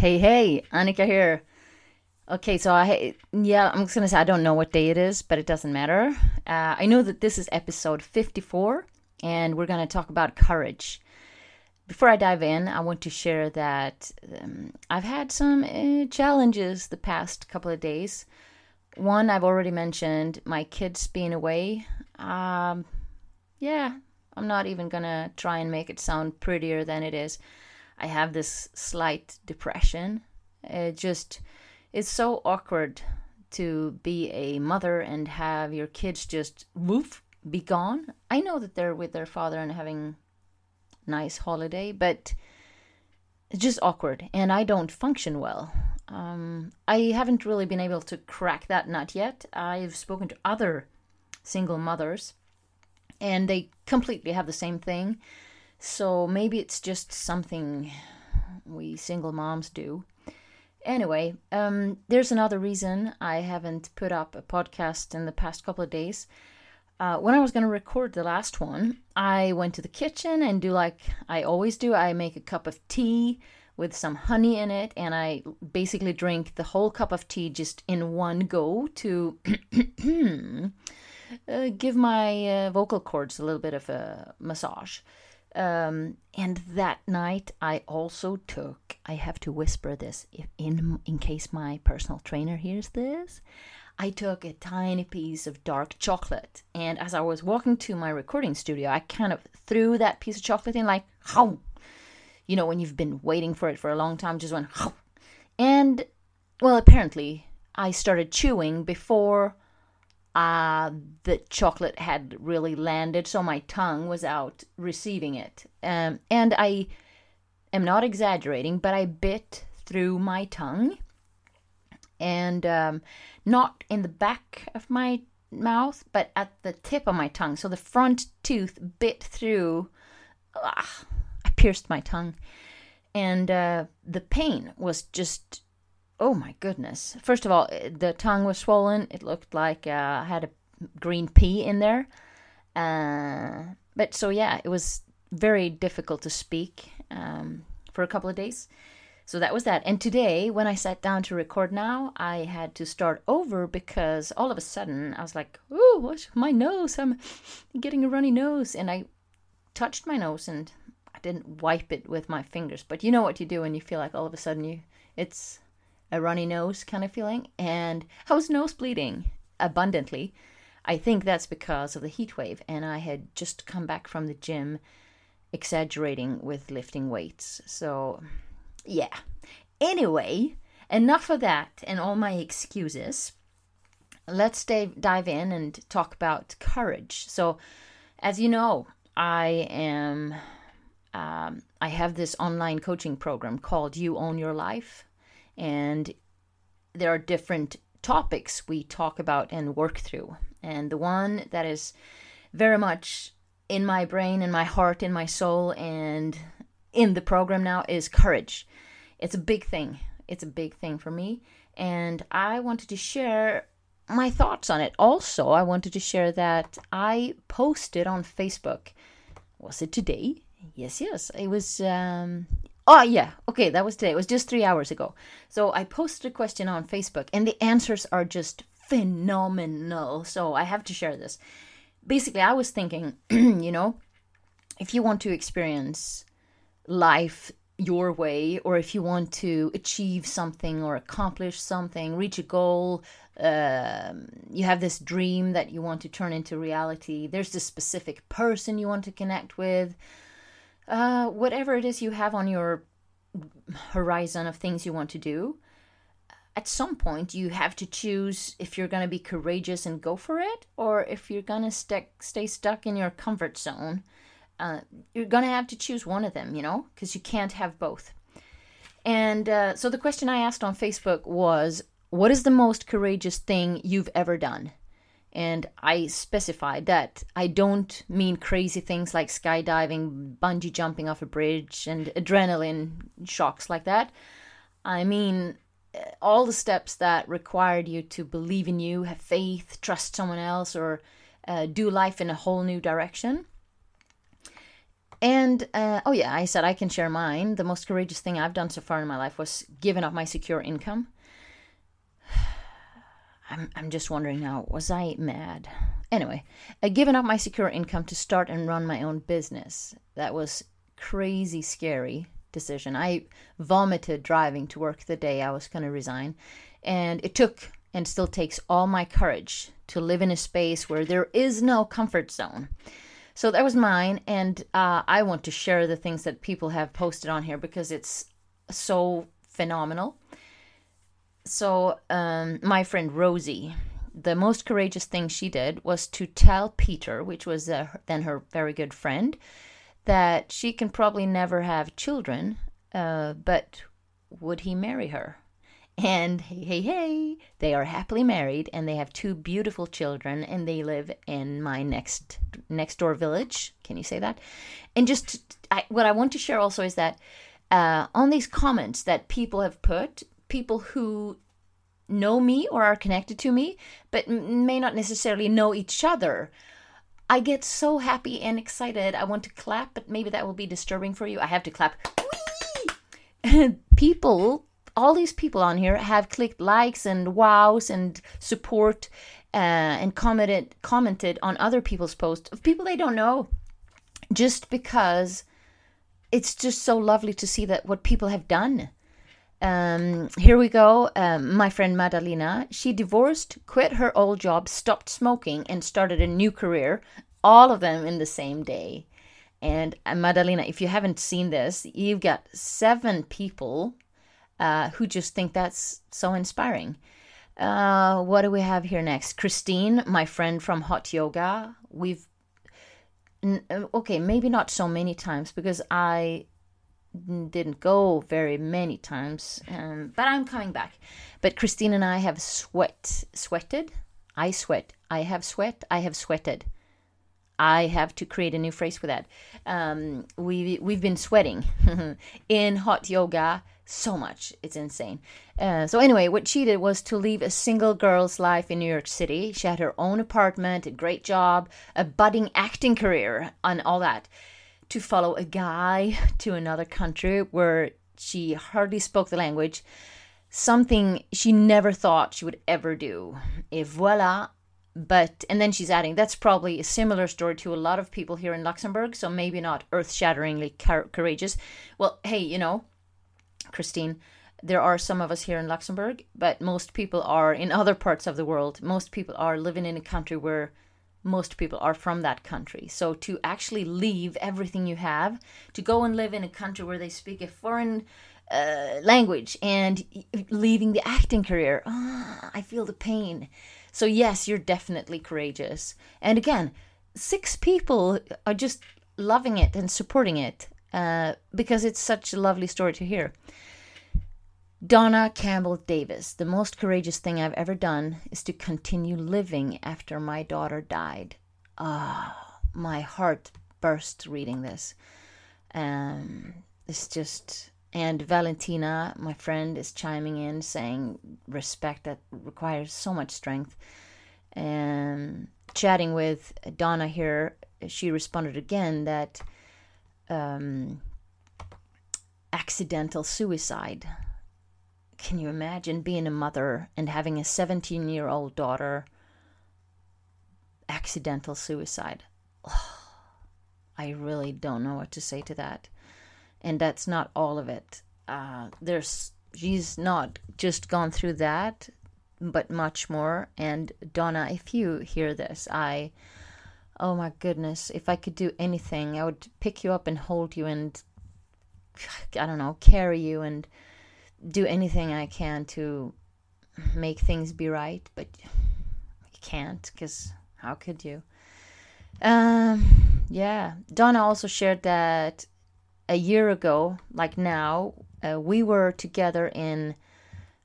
Hey, hey, Annika here. Okay, so I yeah, I'm just gonna say I don't know what day it is, but it doesn't matter. Uh, I know that this is episode 54, and we're gonna talk about courage. Before I dive in, I want to share that um, I've had some uh, challenges the past couple of days. One I've already mentioned, my kids being away. Um, yeah, I'm not even gonna try and make it sound prettier than it is. I have this slight depression. It just it's so awkward to be a mother and have your kids just woof be gone. I know that they're with their father and having nice holiday, but it's just awkward and I don't function well. Um, I haven't really been able to crack that nut yet. I've spoken to other single mothers and they completely have the same thing. So maybe it's just something we single moms do. Anyway, um, there's another reason I haven't put up a podcast in the past couple of days. Uh, when I was going to record the last one, I went to the kitchen and do like I always do. I make a cup of tea with some honey in it, and I basically drink the whole cup of tea just in one go to uh, give my uh, vocal cords a little bit of a massage. Um, and that night, I also took. I have to whisper this if in in case my personal trainer hears this. I took a tiny piece of dark chocolate, and as I was walking to my recording studio, I kind of threw that piece of chocolate in, like, how? You know, when you've been waiting for it for a long time, just went, how? And, well, apparently, I started chewing before uh, the chocolate had really landed, so my tongue was out receiving it. Um, and I am not exaggerating, but I bit through my tongue and um, not in the back of my mouth, but at the tip of my tongue. So the front tooth bit through. Ugh, I pierced my tongue, and uh, the pain was just. Oh my goodness! First of all, the tongue was swollen. It looked like uh, I had a green pea in there. Uh, but so yeah, it was very difficult to speak um, for a couple of days. So that was that. And today, when I sat down to record now, I had to start over because all of a sudden I was like, "Oh, what's my nose? I'm getting a runny nose." And I touched my nose and I didn't wipe it with my fingers. But you know what you do when you feel like all of a sudden you it's a runny nose kind of feeling. And I was nose bleeding abundantly. I think that's because of the heat wave. And I had just come back from the gym exaggerating with lifting weights. So yeah. Anyway, enough of that and all my excuses. Let's dive in and talk about courage. So, as you know, I am. Um, I have this online coaching program called You Own Your Life, and there are different topics we talk about and work through. And the one that is very much in my brain, in my heart, in my soul, and in the program now is courage. It's a big thing. It's a big thing for me. And I wanted to share my thoughts on it. Also, I wanted to share that I posted on Facebook. Was it today? Yes, yes. It was. Um, oh, yeah. Okay, that was today. It was just three hours ago. So I posted a question on Facebook, and the answers are just phenomenal. So I have to share this. Basically, I was thinking, you know, if you want to experience life your way, or if you want to achieve something or accomplish something, reach a goal, um, you have this dream that you want to turn into reality, there's this specific person you want to connect with, uh, whatever it is you have on your horizon of things you want to do, at some point you have to choose if you're going to be courageous and go for it, or if you're going to st- stay stuck in your comfort zone uh, you're going to have to choose one of them, you know, because you can't have both. And uh, so the question I asked on Facebook was, What is the most courageous thing you've ever done? And I specified that I don't mean crazy things like skydiving, bungee jumping off a bridge, and adrenaline shocks like that. I mean uh, all the steps that required you to believe in you, have faith, trust someone else, or uh, do life in a whole new direction And uh, oh yeah, I said I can share mine. The most courageous thing I've done so far in my life was giving up my secure income. I'm I'm just wondering now, was I mad? Anyway, I given up my secure income to start and run my own business. That was crazy scary decision. I vomited driving to work the day I was going to resign, and it took and still takes all my courage to live in a space where there is no comfort zone. So that was mine, and uh, I want to share the things that people have posted on here because it's so phenomenal. So, um, my friend Rosie, the most courageous thing she did was to tell Peter, which was uh, then her very good friend, that she can probably never have children, uh, but would he marry her? And hey, hey, hey, they are happily married and they have two beautiful children and they live in my next next door village. Can you say that? And just I, what I want to share also is that uh, on these comments that people have put, people who know me or are connected to me, but may not necessarily know each other. I get so happy and excited. I want to clap, but maybe that will be disturbing for you. I have to clap. people all these people on here have clicked likes and wows and support uh, and commented commented on other people's posts of people they don't know just because it's just so lovely to see that what people have done um, here we go um, my friend madalena she divorced quit her old job stopped smoking and started a new career all of them in the same day and uh, if you haven't seen this you've got seven people uh, who just think that's so inspiring. Uh, what do we have here next? Christine, my friend from Hot Yoga. We've uh, okay, maybe not so many times because I didn't go very many times, um, but I'm coming back. But Christine and I have sweat, sweated. I sweat. I have sweat. I have sweated. I have to create a new phrase for that. Um, we we've been sweating in hot yoga so much. It's insane. Uh, so anyway, what she did was to leave a single girl's life in New York City. She had her own apartment, a great job, a budding acting career, and all that, to follow a guy to another country where she hardly spoke the language. Something she never thought she would ever do. Et voila, but and then she's adding that's probably a similar story to a lot of people here in luxembourg so maybe not earth-shatteringly courageous well hey you know Christine, there are some of us here in Luxembourg, but most people are in other parts of the world. Most people are living in a country where most people are from that country. So to actually leave everything you have, to go and live in a country where they speak a foreign uh, language and leaving the acting career, oh, I feel the pain. So, yes, you're definitely courageous. And again, six people are just loving it and supporting it uh, because it's such a lovely story to hear. Donna Campbell Davis, the most courageous thing I've ever done is to continue living after my daughter died. Ah, oh, my heart burst reading this. Um, it's just, and Valentina, my friend, is chiming in saying respect that requires so much strength. And chatting with Donna here, she responded again that um, accidental suicide can you imagine being a mother and having a 17 year old daughter? Accidental suicide. Oh, I really don't know what to say to that. And that's not all of it. Uh, there's she's not just gone through that, but much more. And Donna, if you hear this, I, oh my goodness, if I could do anything, I would pick you up and hold you and, I don't know, carry you and do anything I can to make things be right, but you can't because how could you? Um, yeah. Donna also shared that a year ago, like now, uh, we were together in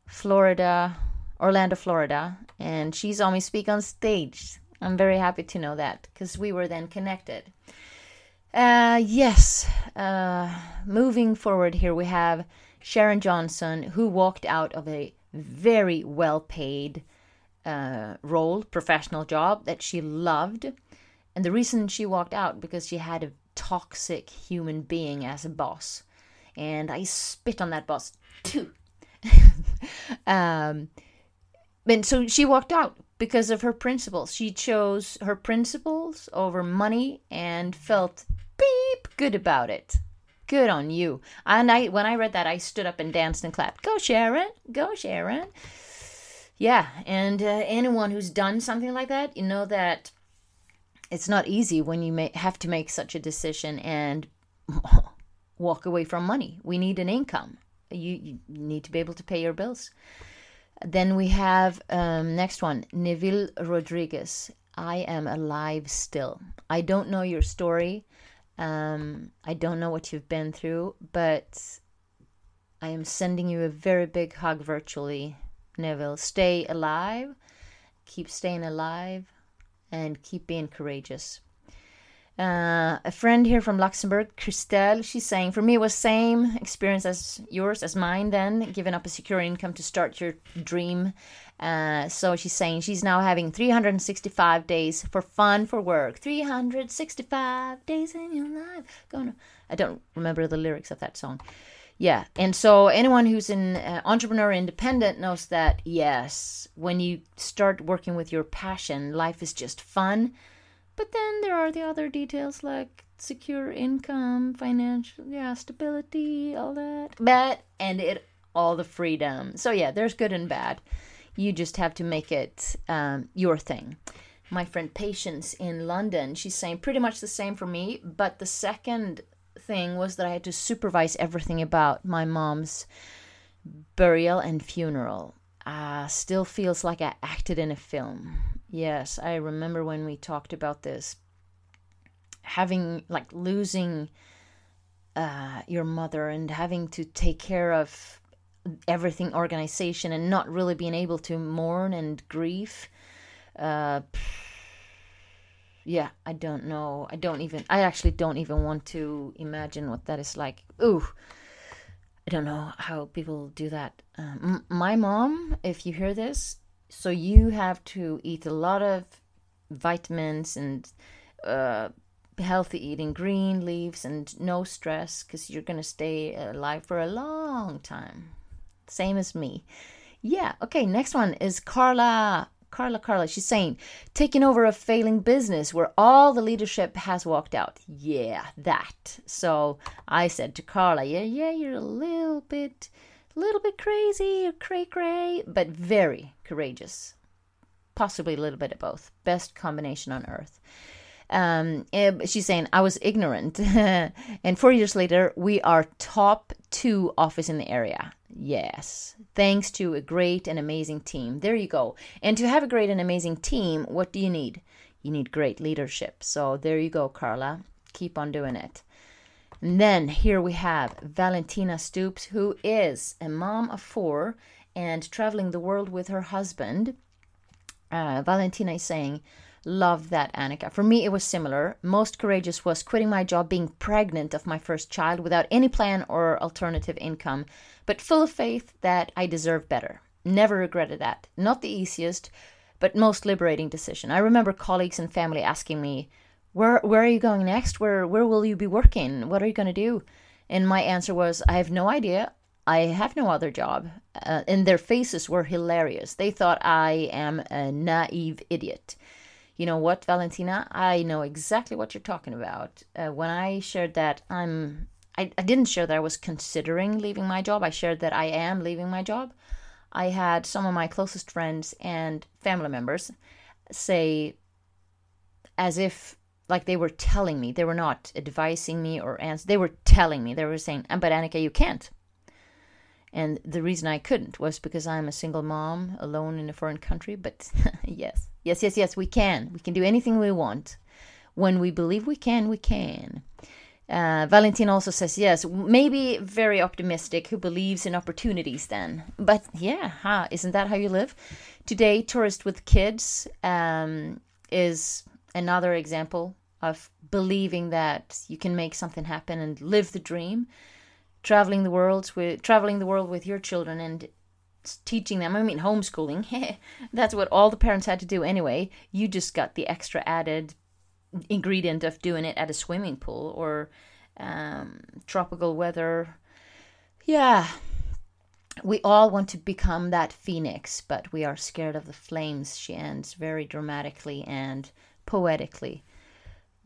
Florida, Orlando, Florida, and she saw me speak on stage. I'm very happy to know that because we were then connected. Uh, yes, uh, moving forward here, we have Sharon Johnson, who walked out of a very well paid uh, role, professional job that she loved. And the reason she walked out because she had a toxic human being as a boss. And I spit on that boss too. um, and so she walked out because of her principles. She chose her principles over money and felt beep good about it. Good on you. And I when I read that I stood up and danced and clapped. Go Sharon. Go Sharon. Yeah, and uh, anyone who's done something like that, you know that it's not easy when you may have to make such a decision and walk away from money. We need an income. You, you need to be able to pay your bills. Then we have um, next one, Neville Rodriguez. I am alive still. I don't know your story. Um, I don't know what you've been through, but I am sending you a very big hug virtually, Neville. Stay alive, keep staying alive, and keep being courageous. Uh, a friend here from Luxembourg, Christelle, she's saying, for me, it was same experience as yours, as mine. Then giving up a secure income to start your dream. Uh, so she's saying she's now having 365 days for fun for work. 365 days in your life. Going. I don't remember the lyrics of that song. Yeah, and so anyone who's an uh, entrepreneur independent knows that yes, when you start working with your passion, life is just fun but then there are the other details like secure income, financial, yeah, stability, all that. But and it all the freedom. So yeah, there's good and bad. You just have to make it um, your thing. My friend Patience in London, she's saying pretty much the same for me. But the second thing was that I had to supervise everything about my mom's burial and funeral. Uh, still feels like I acted in a film. Yes, I remember when we talked about this. Having, like, losing uh, your mother and having to take care of everything organization and not really being able to mourn and grieve. Uh, yeah, I don't know. I don't even, I actually don't even want to imagine what that is like. Ooh. I don't know how people do that. Um, my mom, if you hear this, so you have to eat a lot of vitamins and uh, healthy eating, green leaves, and no stress because you're going to stay alive for a long time. Same as me. Yeah, okay, next one is Carla. Carla, Carla, she's saying, taking over a failing business where all the leadership has walked out. Yeah, that. So I said to Carla, yeah, yeah, you're a little bit a little bit crazy or cray cray, but very courageous. Possibly a little bit of both. Best combination on earth. Um, she's saying, I was ignorant. and four years later, we are top two office in the area. Yes. Thanks to a great and amazing team. There you go. And to have a great and amazing team, what do you need? You need great leadership. So there you go, Carla. Keep on doing it. And then here we have Valentina Stoops, who is a mom of four and traveling the world with her husband. Uh, Valentina is saying, Love that, Annika. For me, it was similar. Most courageous was quitting my job, being pregnant of my first child without any plan or alternative income, but full of faith that I deserve better. Never regretted that. Not the easiest, but most liberating decision. I remember colleagues and family asking me, where where are you going next? Where where will you be working? What are you going to do? And my answer was, I have no idea. I have no other job. Uh, and their faces were hilarious. They thought I am a naive idiot. You know what, Valentina? I know exactly what you're talking about. Uh, when I shared that I'm, I, I didn't share that I was considering leaving my job. I shared that I am leaving my job. I had some of my closest friends and family members say, as if like they were telling me. They were not advising me or answer they were telling me. They were saying but annika you can't. And the reason i couldn't was because i'm a single mom alone in a foreign country but yes yes yes yes we can. We can do anything we want. When we believe we can we can. Uh, Valentin also says yes, maybe very optimistic who believes in opportunities then. But yeah, huh, isn't that how you live? Today, Tourist with Kids um, is another example of believing that you can make something happen and live the dream traveling the world with traveling the world with your children and teaching them i mean homeschooling that's what all the parents had to do anyway you just got the extra added ingredient of doing it at a swimming pool or um, tropical weather. Yeah, we all want to become that phoenix, but we are scared of the flames. She ends very dramatically and poetically.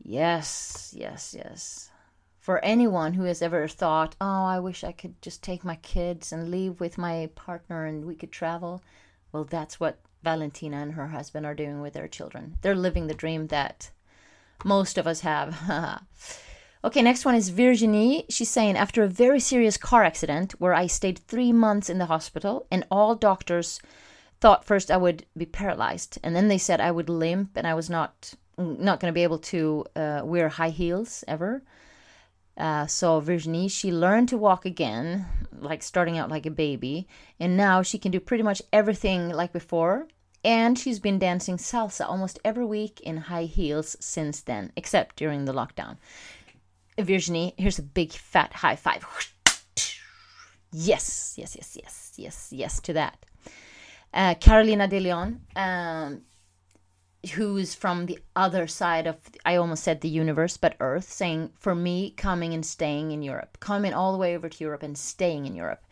Yes, yes, yes. For anyone who has ever thought, oh, I wish I could just take my kids and leave with my partner and we could travel, well, that's what Valentina and her husband are doing with their children. They're living the dream that most of us have. okay, next one is Virginie. She's saying, after a very serious car accident where I stayed three months in the hospital, and all doctors thought first I would be paralyzed, and then they said I would limp and I was not not going to be able to uh, wear high heels ever. Uh, so Virginie, she learned to walk again, like starting out like a baby, and now she can do pretty much everything like before. And she's been dancing salsa almost every week in high heels since then, except during the lockdown. Virginie, here's a big fat high five. Yes, yes, yes, yes, yes, yes to that. Uh, Carolina De Leon, um, who's from the other side of I almost said the universe, but Earth, saying for me coming and staying in Europe, coming all the way over to Europe and staying in Europe.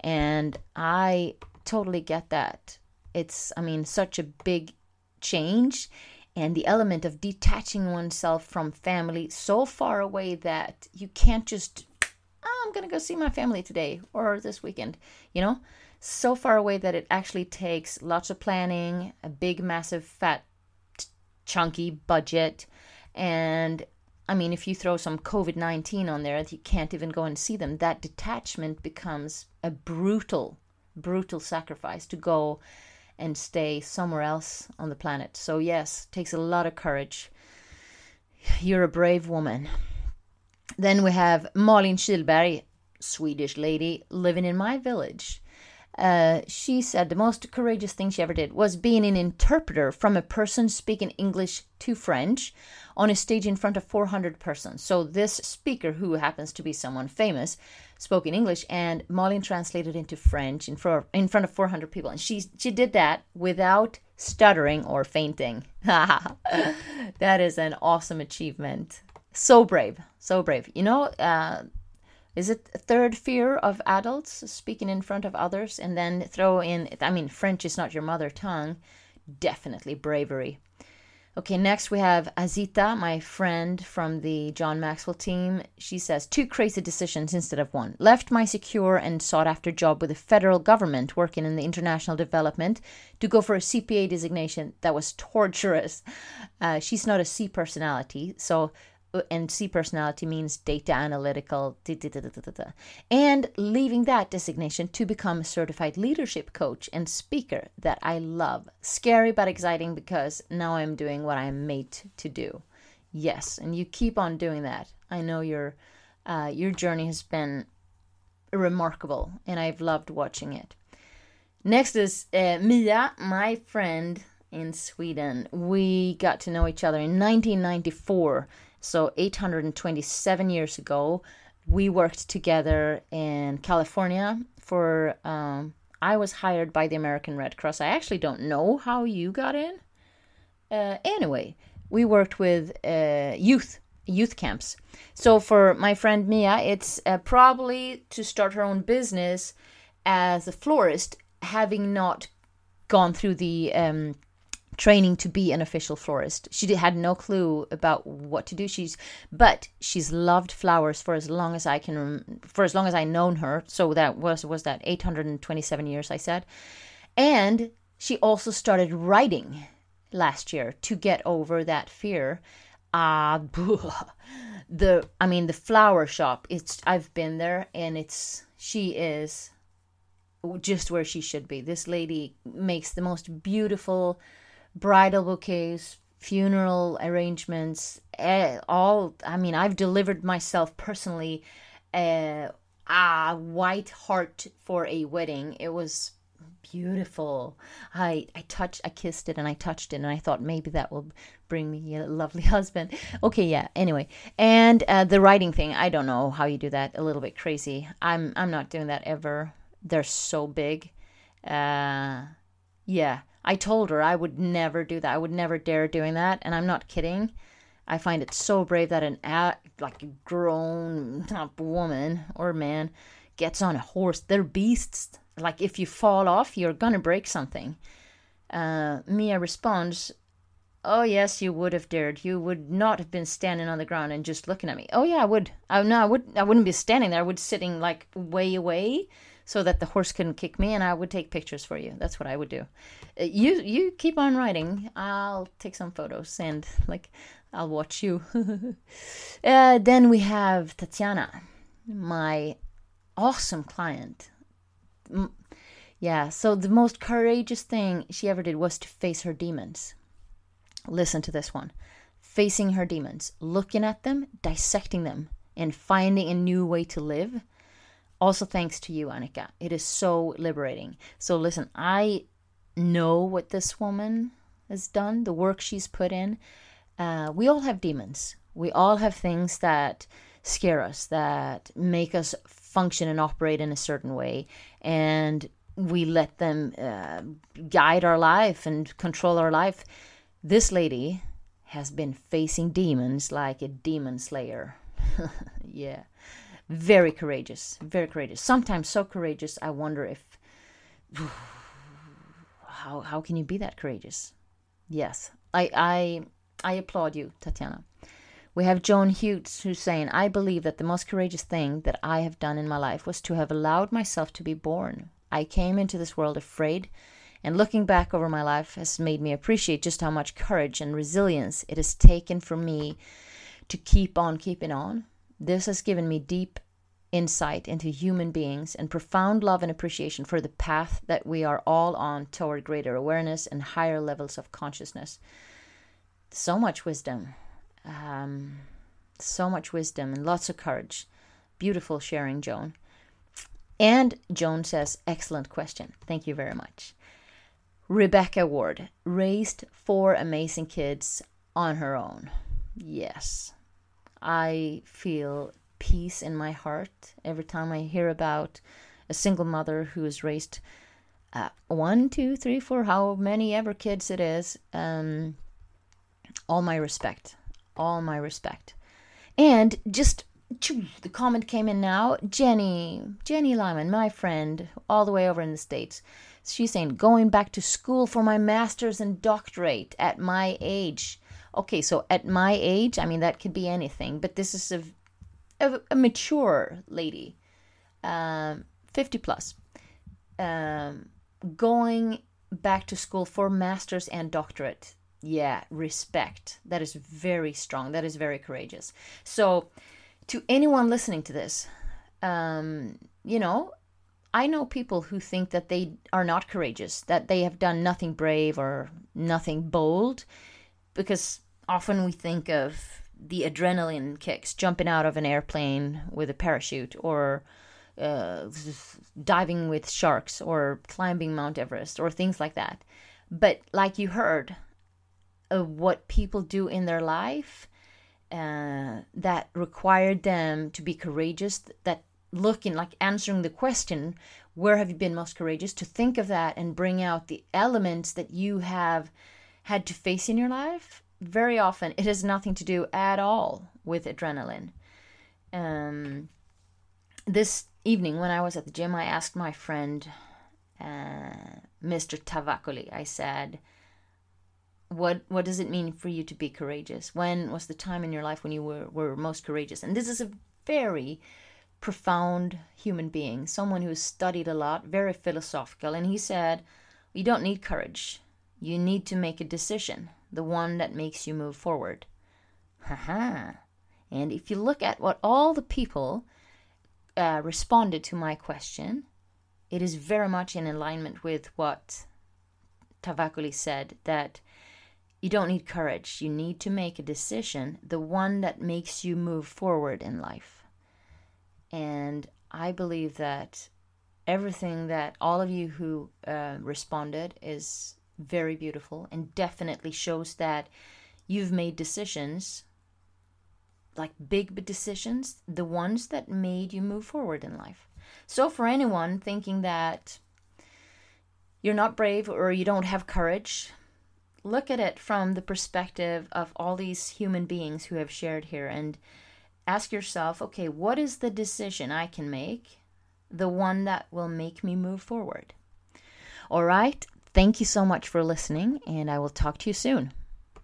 And I totally get that. It's I mean such a big change and the element of detaching oneself from family so far away that you can't just oh, I'm going to go see my family today or this weekend, you know? So far away that it actually takes lots of planning, a big massive fat chunky budget. And I mean, if you throw some COVID 19 on there, you can't even go and see them. That detachment becomes a brutal, brutal sacrifice to go and stay somewhere else on the planet. So, yes, takes a lot of courage. You're a brave woman. Then we have Malin Kihlberg, Swedish lady living in my village. Uh, she said the most courageous thing she ever did was being an interpreter from a person speaking English to French on a stage in front of 400 persons. So this speaker, who happens to be someone famous, spoke in English, and Malin translated into French in, in front of 400 people, and she she did that without stuttering or fainting. that is an awesome achievement. So brave, so brave. You know. Uh, is it third fear of adults speaking in front of others and then throw in i mean french is not your mother tongue definitely bravery okay next we have azita my friend from the john maxwell team she says two crazy decisions instead of one left my secure and sought after job with the federal government working in the international development to go for a cpa designation that was torturous uh, she's not a c personality so and C personality means data analytical, and leaving that designation to become a certified leadership coach and speaker that I love. Scary but exciting because now I'm doing what I'm made to do. Yes, and you keep on doing that. I know your uh, your journey has been remarkable, and I've loved watching it. Next is uh, Mia, my friend in Sweden. We got to know each other in 1994 so 827 years ago, we worked together in California for. Um, I was hired by the American Red Cross. I actually don't know how you got in. Uh, anyway, we worked with uh, youth youth camps. So for my friend Mia, it's uh, probably to start her own business as a florist, having not gone through the um, training to be an official florist. She had no clue about what to do. She's but she's loved flowers for as long as I can for as long as I known her. So that was was that 827 years I said. And she also started writing last year to get over that fear. Ah, Uh the I mean the flower shop. It's I've been there and it's she is just where she should be. This lady makes the most beautiful bridal bouquets, funeral arrangements, eh, all. I mean, I've delivered myself personally a, a white heart for a wedding. It was beautiful. I I touched, I kissed it, and I touched it, and I thought maybe that will bring me a lovely husband. Okay, yeah. Anyway, and uh, the writing thing, I don't know how you do that. A little bit crazy. I'm I'm not doing that ever. They're so big. Uh, yeah. I told her I would never do that. I would never dare doing that, and I'm not kidding. I find it so brave that an like a grown woman or man gets on a horse. They're beasts. Like if you fall off, you're gonna break something. Uh, Mia responds, "Oh yes, you would have dared. You would not have been standing on the ground and just looking at me. Oh yeah, I would. I no, I would. I wouldn't be standing there. I would sitting like way away." So that the horse couldn't kick me and I would take pictures for you. That's what I would do. Uh, you you keep on riding. I'll take some photos and like I'll watch you. uh, then we have Tatiana, my awesome client. Yeah, so the most courageous thing she ever did was to face her demons. Listen to this one facing her demons, looking at them, dissecting them, and finding a new way to live. Also, thanks to you, Annika. It is so liberating. So, listen, I know what this woman has done, the work she's put in. Uh, we all have demons. We all have things that scare us, that make us function and operate in a certain way. And we let them uh, guide our life and control our life. This lady has been facing demons like a demon slayer. yeah. Very courageous. Very courageous. Sometimes so courageous, I wonder if. how, how can you be that courageous? Yes. I, I I applaud you, Tatiana. We have Joan Hughes who's saying, I believe that the most courageous thing that I have done in my life was to have allowed myself to be born. I came into this world afraid, and looking back over my life has made me appreciate just how much courage and resilience it has taken for me to keep on keeping on. This has given me deep insight into human beings and profound love and appreciation for the path that we are all on toward greater awareness and higher levels of consciousness so much wisdom, um, so much wisdom and lots of courage. Beautiful sharing, Joan. And Joan says, excellent question. Thank you very much. Rebecca Ward raised four amazing kids on her own. Yes. I feel peace in my heart every time I hear about a single mother who has raised uh, one, two, three, four, how many ever kids it is. Um, all my respect. All my respect. And just the comment came in now. Jenny, Jenny Lyman, my friend, all the way over in the States. She's saying, going back to school for my master's and doctorate at my age. Okay, so at my age, I mean, that could be anything, but this is a, a, a mature lady, um, 50 plus, um, going back to school for master's and doctorate yeah, respect. That is very strong. That is very courageous. So, to anyone listening to this, um, you know, I know people who think that they are not courageous, that they have done nothing brave or nothing bold, because often we think of the adrenaline kicks, jumping out of an airplane with a parachute, or uh, diving with sharks, or climbing Mount Everest, or things like that. But like you heard, of what people do in their life uh, that required them to be courageous, that looking like answering the question, where have you been most courageous, to think of that and bring out the elements that you have had to face in your life. Very often, it has nothing to do at all with adrenaline. Um, this evening, when I was at the gym, I asked my friend, uh, Mr. Tavakoli, I said, what what does it mean for you to be courageous when was the time in your life when you were, were most courageous and this is a very profound human being someone who's studied a lot very philosophical and he said you don't need courage you need to make a decision the one that makes you move forward haha and if you look at what all the people uh, responded to my question it is very much in alignment with what Tavakoli said that you don't need courage. You need to make a decision, the one that makes you move forward in life. And I believe that everything that all of you who uh, responded is very beautiful and definitely shows that you've made decisions like big decisions the ones that made you move forward in life. So for anyone thinking that you're not brave or you don't have courage look at it from the perspective of all these human beings who have shared here and ask yourself okay what is the decision i can make the one that will make me move forward? All right Thank you so much for listening, and I will talk to you soon.